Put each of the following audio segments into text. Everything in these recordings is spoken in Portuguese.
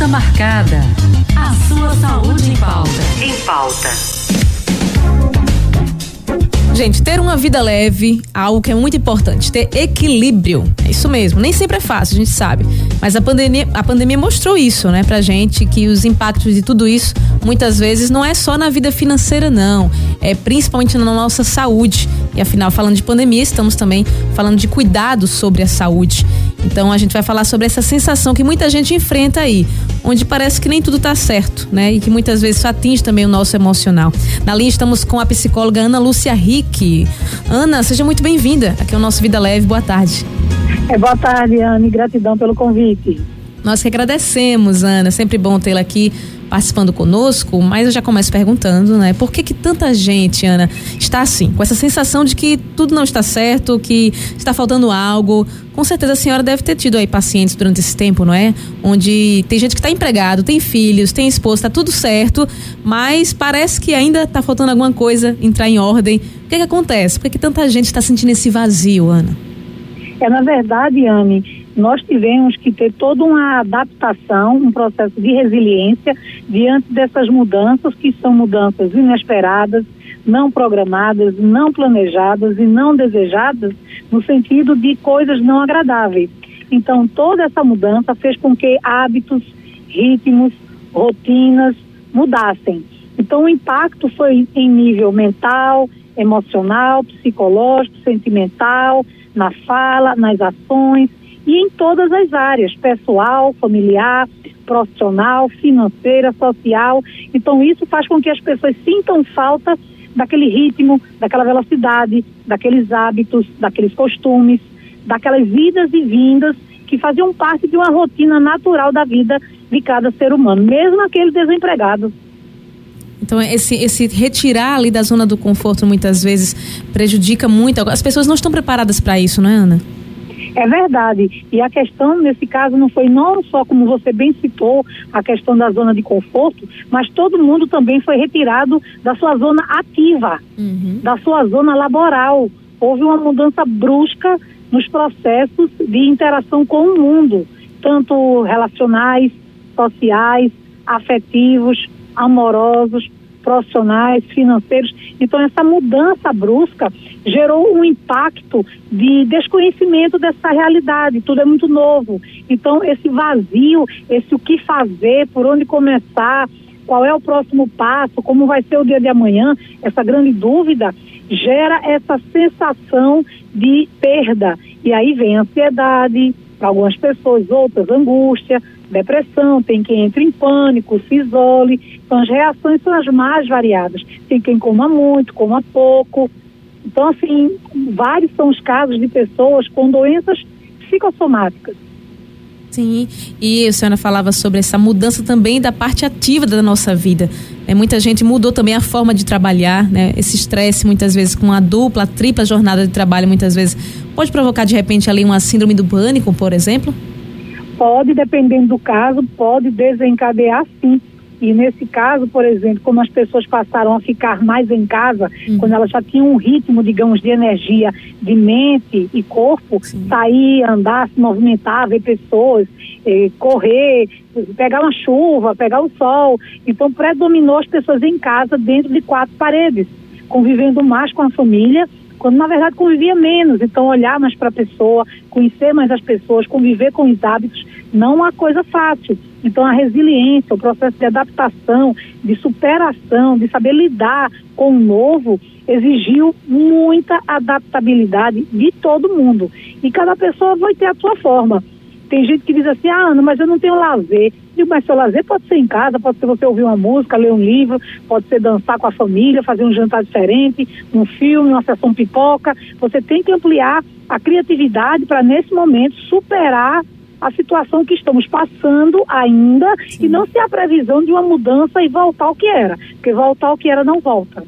Consulta marcada. A sua saúde em pauta. Em pauta. Gente, ter uma vida leve, algo que é muito importante, ter equilíbrio. É isso mesmo. Nem sempre é fácil, a gente sabe. Mas a pandemia, a pandemia mostrou isso, né, pra gente, que os impactos de tudo isso, muitas vezes, não é só na vida financeira, não. É principalmente na nossa saúde. E afinal, falando de pandemia, estamos também falando de cuidado sobre a saúde. Então a gente vai falar sobre essa sensação que muita gente enfrenta aí, onde parece que nem tudo está certo, né? E que muitas vezes atinge também o nosso emocional. Na linha estamos com a psicóloga Ana Lúcia Rick. Ana, seja muito bem-vinda. Aqui é o nosso Vida Leve. Boa tarde. É, boa tarde, Ana, e gratidão pelo convite. Nós que agradecemos, Ana. Sempre bom tê-la aqui participando conosco, mas eu já começo perguntando, né? Por que que tanta gente, Ana, está assim, com essa sensação de que tudo não está certo, que está faltando algo? Com certeza a senhora deve ter tido aí pacientes durante esse tempo, não é? Onde tem gente que está empregado, tem filhos, tem esposa, está tudo certo, mas parece que ainda está faltando alguma coisa entrar em ordem. O que que acontece? Por que, que tanta gente está sentindo esse vazio, Ana? É, na verdade, Anne, nós tivemos que ter toda uma adaptação, um processo de resiliência diante dessas mudanças, que são mudanças inesperadas, não programadas, não planejadas e não desejadas, no sentido de coisas não agradáveis. Então, toda essa mudança fez com que hábitos, ritmos, rotinas mudassem. Então, o impacto foi em nível mental, emocional, psicológico, sentimental, na fala, nas ações e em todas as áreas, pessoal, familiar, profissional, financeira, social. Então isso faz com que as pessoas sintam falta daquele ritmo, daquela velocidade, daqueles hábitos, daqueles costumes, daquelas vidas e vindas que faziam parte de uma rotina natural da vida de cada ser humano, mesmo aquele desempregado. Então, esse, esse retirar ali da zona do conforto muitas vezes prejudica muito. As pessoas não estão preparadas para isso, não é, Ana? É verdade. E a questão, nesse caso, não foi não só, como você bem citou, a questão da zona de conforto, mas todo mundo também foi retirado da sua zona ativa, uhum. da sua zona laboral. Houve uma mudança brusca nos processos de interação com o mundo, tanto relacionais, sociais, afetivos, amorosos, profissionais, financeiros. Então, essa mudança brusca gerou um impacto de desconhecimento dessa realidade. Tudo é muito novo. Então, esse vazio, esse o que fazer, por onde começar, qual é o próximo passo, como vai ser o dia de amanhã, essa grande dúvida, gera essa sensação de perda. E aí vem ansiedade, para algumas pessoas, outras angústia, depressão, tem quem entre em pânico, se isole. Então as reações são as mais variadas. Tem quem coma muito, coma pouco. Então, assim, vários são os casos de pessoas com doenças psicossomáticas. Sim, e a senhora falava sobre essa mudança também da parte ativa da nossa vida. É, muita gente mudou também a forma de trabalhar, né? Esse estresse, muitas vezes, com a dupla, a tripla jornada de trabalho, muitas vezes, pode provocar de repente ali uma síndrome do pânico, por exemplo? Pode, dependendo do caso, pode desencadear sim. E nesse caso, por exemplo, como as pessoas passaram a ficar mais em casa, uhum. quando elas já tinham um ritmo, digamos, de energia de mente e corpo, Sim. sair, andar, se movimentar, ver pessoas, eh, correr, pegar uma chuva, pegar o sol. Então, predominou as pessoas em casa, dentro de quatro paredes, convivendo mais com a família quando na verdade convivia menos. Então, olhar mais para a pessoa, conhecer mais as pessoas, conviver com os hábitos, não é uma coisa fácil. Então, a resiliência, o processo de adaptação, de superação, de saber lidar com o novo, exigiu muita adaptabilidade de todo mundo. E cada pessoa vai ter a sua forma. Tem gente que diz assim, ah, Ana, mas eu não tenho lazer. Digo, mas seu lazer pode ser em casa, pode ser você ouvir uma música, ler um livro, pode ser dançar com a família, fazer um jantar diferente, um filme, uma sessão pipoca. Você tem que ampliar a criatividade para, nesse momento, superar a situação que estamos passando ainda Sim. e não ser a previsão de uma mudança e voltar ao que era. Porque voltar ao que era não volta.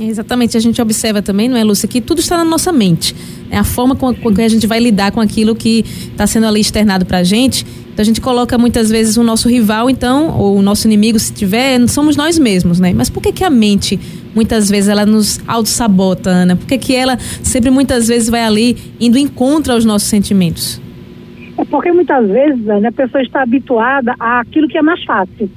Exatamente, a gente observa também, não é, Lúcia, que tudo está na nossa mente. É a forma com, que a gente vai lidar com aquilo que está sendo ali externado para a gente. Então a gente coloca muitas vezes o nosso rival, então, ou o nosso inimigo, se tiver, somos nós mesmos, né? Mas por que, que a mente, muitas vezes, ela nos auto-sabota, Ana? Por que, que ela sempre, muitas vezes, vai ali indo em contra aos nossos sentimentos? É porque muitas vezes né, a pessoa está habituada àquilo que é mais fácil.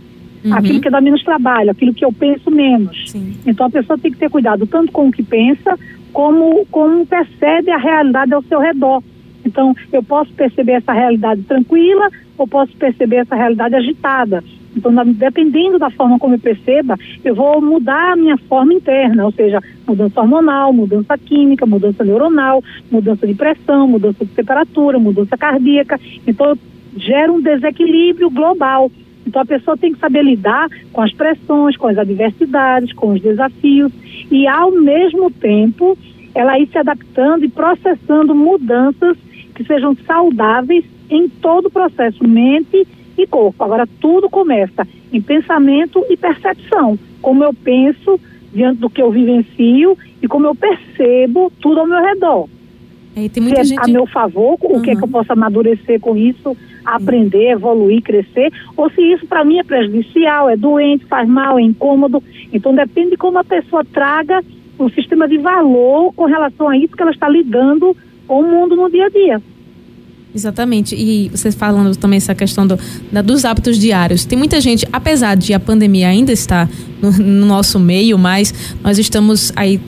Uhum. Aquilo que dá menos trabalho, aquilo que eu penso menos. Sim. Então a pessoa tem que ter cuidado tanto com o que pensa, como, como percebe a realidade ao seu redor. Então, eu posso perceber essa realidade tranquila ou posso perceber essa realidade agitada. Então, dependendo da forma como eu perceba, eu vou mudar a minha forma interna, ou seja, mudança hormonal, mudança química, mudança neuronal, mudança de pressão, mudança de temperatura, mudança cardíaca. Então, eu gero um desequilíbrio global. Então, a pessoa tem que saber lidar com as pressões, com as adversidades, com os desafios e, ao mesmo tempo, ela ir se adaptando e processando mudanças que sejam saudáveis em todo o processo, mente e corpo. Agora, tudo começa em pensamento e percepção. Como eu penso diante do que eu vivencio e como eu percebo tudo ao meu redor. É, tem muita se é gente... a meu favor, uhum. o que é que eu posso amadurecer com isso, aprender, evoluir, crescer, ou se isso para mim é prejudicial, é doente, faz mal, é incômodo. Então depende de como a pessoa traga o sistema de valor com relação a isso que ela está lidando com o mundo no dia a dia. Exatamente. E vocês falando também essa questão do, da, dos hábitos diários. Tem muita gente, apesar de a pandemia ainda estar no, no nosso meio, mas nós estamos aí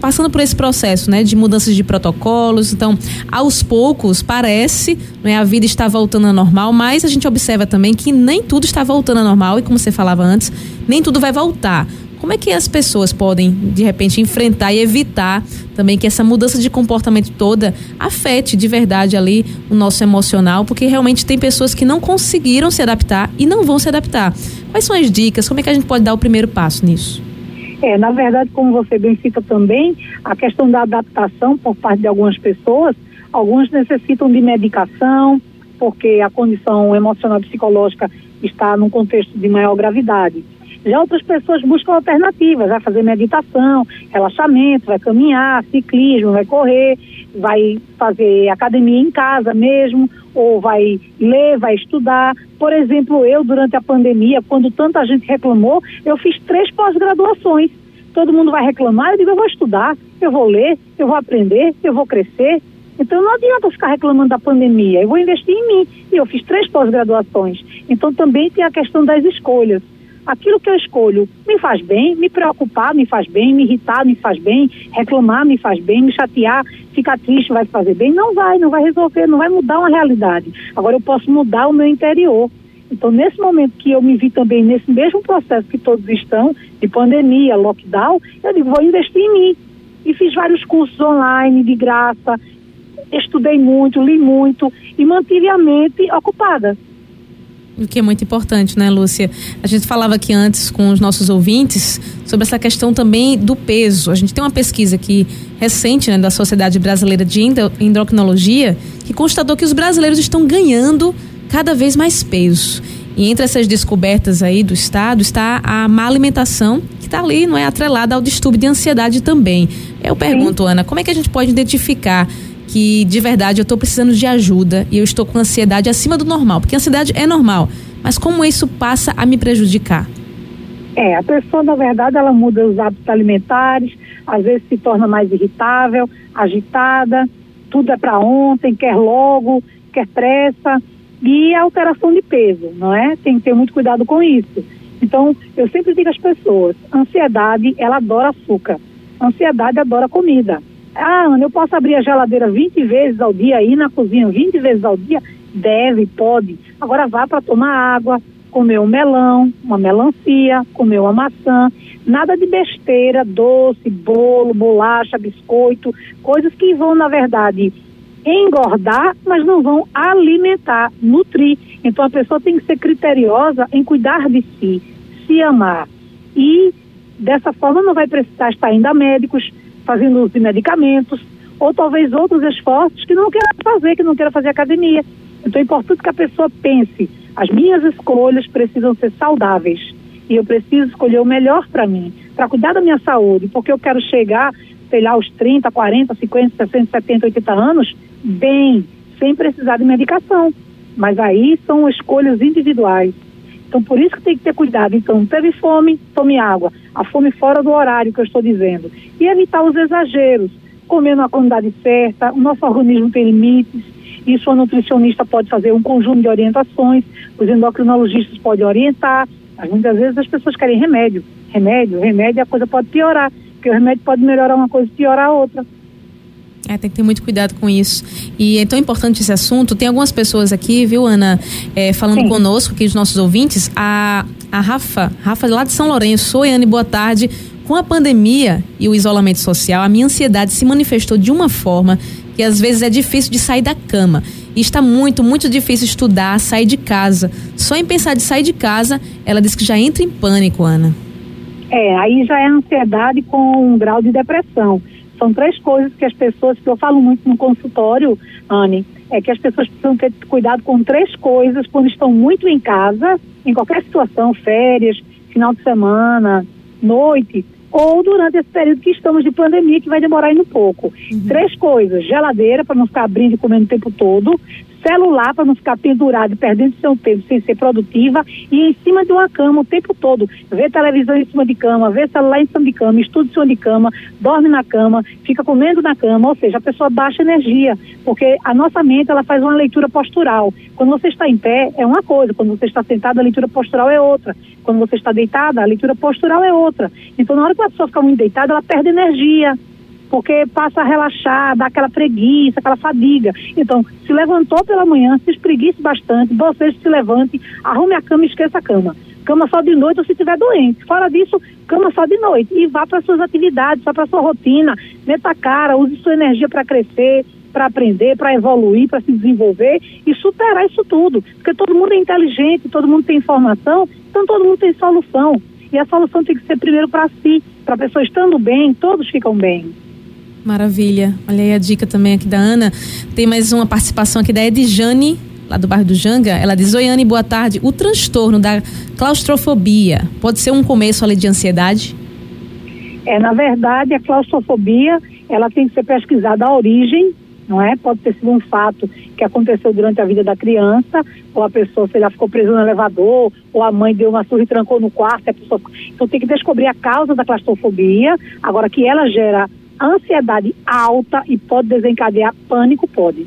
passando por esse processo, né, de mudanças de protocolos. Então, aos poucos parece, né, a vida está voltando ao normal, mas a gente observa também que nem tudo está voltando ao normal e como você falava antes, nem tudo vai voltar. Como é que as pessoas podem, de repente, enfrentar e evitar também que essa mudança de comportamento toda afete de verdade ali o nosso emocional? Porque realmente tem pessoas que não conseguiram se adaptar e não vão se adaptar. Quais são as dicas? Como é que a gente pode dar o primeiro passo nisso? É, na verdade, como você bem cita também, a questão da adaptação por parte de algumas pessoas, algumas necessitam de medicação, porque a condição emocional psicológica está num contexto de maior gravidade. Já outras pessoas buscam alternativas, vai fazer meditação, relaxamento, vai caminhar, ciclismo, vai correr, vai fazer academia em casa mesmo, ou vai ler, vai estudar. Por exemplo, eu, durante a pandemia, quando tanta gente reclamou, eu fiz três pós-graduações. Todo mundo vai reclamar, eu digo, eu vou estudar, eu vou ler, eu vou aprender, eu vou crescer. Então não adianta ficar reclamando da pandemia, eu vou investir em mim. E eu fiz três pós-graduações. Então também tem a questão das escolhas aquilo que eu escolho me faz bem, me preocupar me faz bem, me irritar me faz bem, reclamar me faz bem, me chatear, ficar triste vai fazer bem. Não vai, não vai resolver, não vai mudar uma realidade. Agora eu posso mudar o meu interior. Então, nesse momento que eu me vi também nesse mesmo processo que todos estão, de pandemia, lockdown, eu digo, vou investir em mim. E fiz vários cursos online, de graça, estudei muito, li muito e mantive a mente ocupada. O que é muito importante, né, Lúcia? A gente falava aqui antes com os nossos ouvintes sobre essa questão também do peso. A gente tem uma pesquisa aqui recente né, da Sociedade Brasileira de Endocrinologia que constatou que os brasileiros estão ganhando cada vez mais peso. E entre essas descobertas aí do Estado está a má alimentação, que está ali, não é atrelada ao distúrbio de ansiedade também. Eu pergunto, Sim. Ana, como é que a gente pode identificar que de verdade eu estou precisando de ajuda e eu estou com ansiedade acima do normal, porque a ansiedade é normal, mas como isso passa a me prejudicar? É, a pessoa, na verdade, ela muda os hábitos alimentares, às vezes se torna mais irritável, agitada, tudo é para ontem, quer logo, quer pressa, e a alteração de peso, não é? Tem que ter muito cuidado com isso. Então, eu sempre digo às pessoas, ansiedade, ela adora açúcar, ansiedade adora comida. Ah, Ana, eu posso abrir a geladeira 20 vezes ao dia, ir na cozinha 20 vezes ao dia? Deve, pode. Agora vá para tomar água, comer um melão, uma melancia, comer uma maçã. Nada de besteira, doce, bolo, bolacha, biscoito, coisas que vão, na verdade, engordar, mas não vão alimentar, nutrir. Então a pessoa tem que ser criteriosa em cuidar de si, se amar. E dessa forma não vai precisar estar indo a médicos, fazendo uso de medicamentos, ou talvez outros esforços que não queira fazer, que não queira fazer academia. Então é importante que a pessoa pense: as minhas escolhas precisam ser saudáveis e eu preciso escolher o melhor para mim, para cuidar da minha saúde, porque eu quero chegar, sei lá, aos 30, 40, 50, 60, 70, 80 anos, bem, sem precisar de medicação. Mas aí são escolhas individuais. Então, por isso que tem que ter cuidado. Então, teve fome, tome água. A fome fora do horário que eu estou dizendo. E evitar os exageros. Comer na quantidade certa, o nosso organismo tem limites. Isso a nutricionista pode fazer um conjunto de orientações, os endocrinologistas podem orientar, mas muitas vezes as pessoas querem remédio. Remédio, remédio, a coisa pode piorar, porque o remédio pode melhorar uma coisa e piorar a outra. É, tem que ter muito cuidado com isso. E é tão importante esse assunto. Tem algumas pessoas aqui, viu, Ana, é, falando Sim. conosco, aqui, os nossos ouvintes. A, a Rafa, Rafa lá de São Lourenço. Oi, Ana, boa tarde. Com a pandemia e o isolamento social, a minha ansiedade se manifestou de uma forma que às vezes é difícil de sair da cama. E está muito, muito difícil estudar, sair de casa. Só em pensar de sair de casa, ela diz que já entra em pânico, Ana. É, aí já é ansiedade com um grau de depressão. São três coisas que as pessoas, que eu falo muito no consultório, Anne, é que as pessoas precisam ter cuidado com três coisas quando estão muito em casa, em qualquer situação, férias, final de semana, noite, ou durante esse período que estamos de pandemia, que vai demorar ainda um pouco. Uhum. Três coisas: geladeira, para não ficar abrindo e comendo o tempo todo, celular para não ficar pendurado perdendo seu tempo sem ser produtiva e em cima de uma cama o tempo todo. Vê televisão em cima de cama, vê celular em cima de cama, estuda em cima de cama, dorme na cama, fica comendo na cama, ou seja, a pessoa baixa energia, porque a nossa mente ela faz uma leitura postural. Quando você está em pé é uma coisa, quando você está sentado a leitura postural é outra. Quando você está deitada, a leitura postural é outra. Então, na hora que a pessoa fica muito deitada, ela perde energia porque passa a relaxar, dá aquela preguiça, aquela fadiga. Então, se levantou pela manhã, se espreguice bastante, você se levante, arrume a cama e esqueça a cama. Cama só de noite ou se estiver doente. Fora disso, cama só de noite. E vá para suas atividades, vá para sua rotina, meta a cara, use sua energia para crescer, para aprender, para evoluir, para se desenvolver e superar isso tudo. Porque todo mundo é inteligente, todo mundo tem informação, então todo mundo tem solução. E a solução tem que ser primeiro para si, para a pessoa estando bem, todos ficam bem. Maravilha. Olha aí a dica também aqui da Ana. Tem mais uma participação aqui da Edjane, lá do bairro do Janga. Ela diz: Oi, Anne, boa tarde. O transtorno da claustrofobia pode ser um começo ali de ansiedade? É, na verdade, a claustrofobia ela tem que ser pesquisada a origem, não é? Pode ter sido um fato que aconteceu durante a vida da criança, ou a pessoa, sei lá, ficou presa no elevador, ou a mãe deu uma surra e trancou no quarto. A pessoa... Então tem que descobrir a causa da claustrofobia. Agora, que ela gera ansiedade alta e pode desencadear pânico, pode.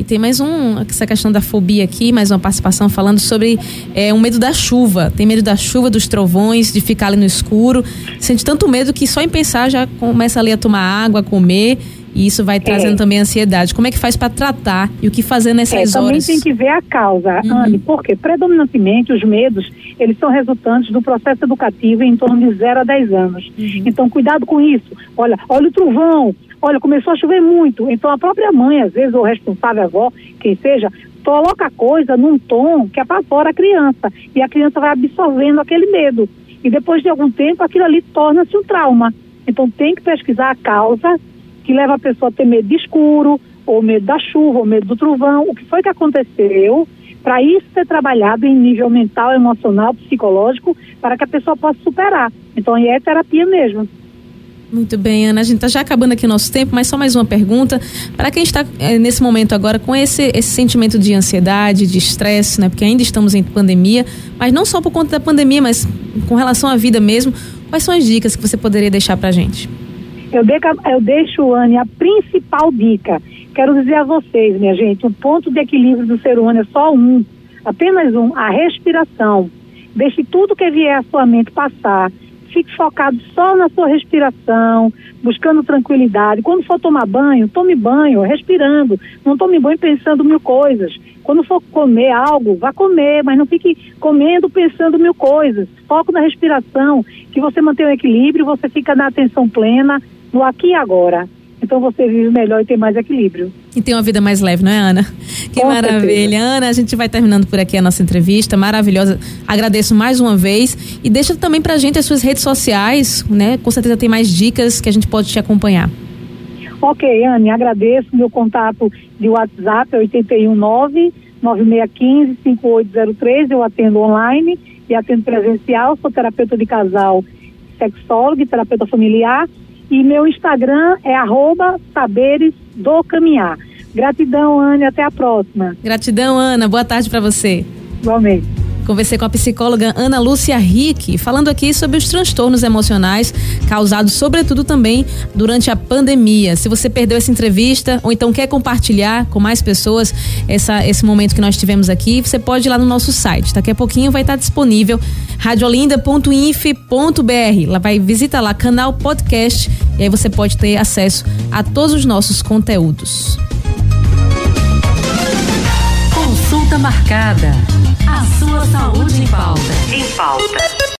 E tem mais um, essa questão da fobia aqui, mais uma participação falando sobre é, um medo da chuva. Tem medo da chuva, dos trovões, de ficar ali no escuro. Sente tanto medo que só em pensar já começa ali a tomar água, comer. E isso vai trazendo é. também ansiedade. Como é que faz para tratar e o que fazer nessas é, também horas? Também tem que ver a causa, uhum. Anne, porque predominantemente os medos, eles são resultantes do processo educativo em torno de 0 a 10 anos. Uhum. Então, cuidado com isso. Olha, olha o trovão, olha, começou a chover muito. Então, a própria mãe, às vezes, ou o responsável avó, quem seja, coloca a coisa num tom que apavora a criança. E a criança vai absorvendo aquele medo. E depois de algum tempo, aquilo ali torna-se um trauma. Então, tem que pesquisar a causa que leva a pessoa a ter medo de escuro, ou medo da chuva, ou medo do trovão. O que foi que aconteceu? Para isso ser trabalhado em nível mental, emocional, psicológico, para que a pessoa possa superar. Então, é terapia mesmo. Muito bem, Ana. A gente está já acabando aqui o nosso tempo, mas só mais uma pergunta. Para quem está é, nesse momento agora com esse, esse sentimento de ansiedade, de estresse, né? Porque ainda estamos em pandemia, mas não só por conta da pandemia, mas com relação à vida mesmo, quais são as dicas que você poderia deixar para a gente? Eu, de, eu deixo, Anne, a principal dica. Quero dizer a vocês, minha gente, o ponto de equilíbrio do ser humano é só um, apenas um, a respiração. Deixe tudo que vier à sua mente passar. Fique focado só na sua respiração, buscando tranquilidade. Quando for tomar banho, tome banho, respirando. Não tome banho pensando mil coisas. Quando for comer algo, vá comer, mas não fique comendo pensando mil coisas. Foco na respiração, que você mantém o equilíbrio, você fica na atenção plena, no aqui e agora. Então você vive melhor e tem mais equilíbrio. E tem uma vida mais leve, não é, Ana? Que Com maravilha. Certeza. Ana, a gente vai terminando por aqui a nossa entrevista, maravilhosa. Agradeço mais uma vez e deixa também pra gente as suas redes sociais, né? Com certeza tem mais dicas que a gente pode te acompanhar. Ok, Anne, agradeço. Meu contato de WhatsApp é 819 9615 5803. Eu atendo online e atendo presencial. Sou terapeuta de casal, sexólogo e terapeuta familiar. E meu Instagram é arroba saberes do caminhar. Gratidão, Ana, até a próxima. Gratidão, Ana. Boa tarde para você. Igualmente. Conversei com a psicóloga Ana Lúcia Rick, falando aqui sobre os transtornos emocionais causados, sobretudo também durante a pandemia. Se você perdeu essa entrevista ou então quer compartilhar com mais pessoas essa, esse momento que nós tivemos aqui, você pode ir lá no nosso site. Daqui a pouquinho vai estar disponível radiolinda.inf.br. Lá vai visita lá canal podcast e aí você pode ter acesso a todos os nossos conteúdos. Consulta marcada. A sua saúde em pauta. Em pauta.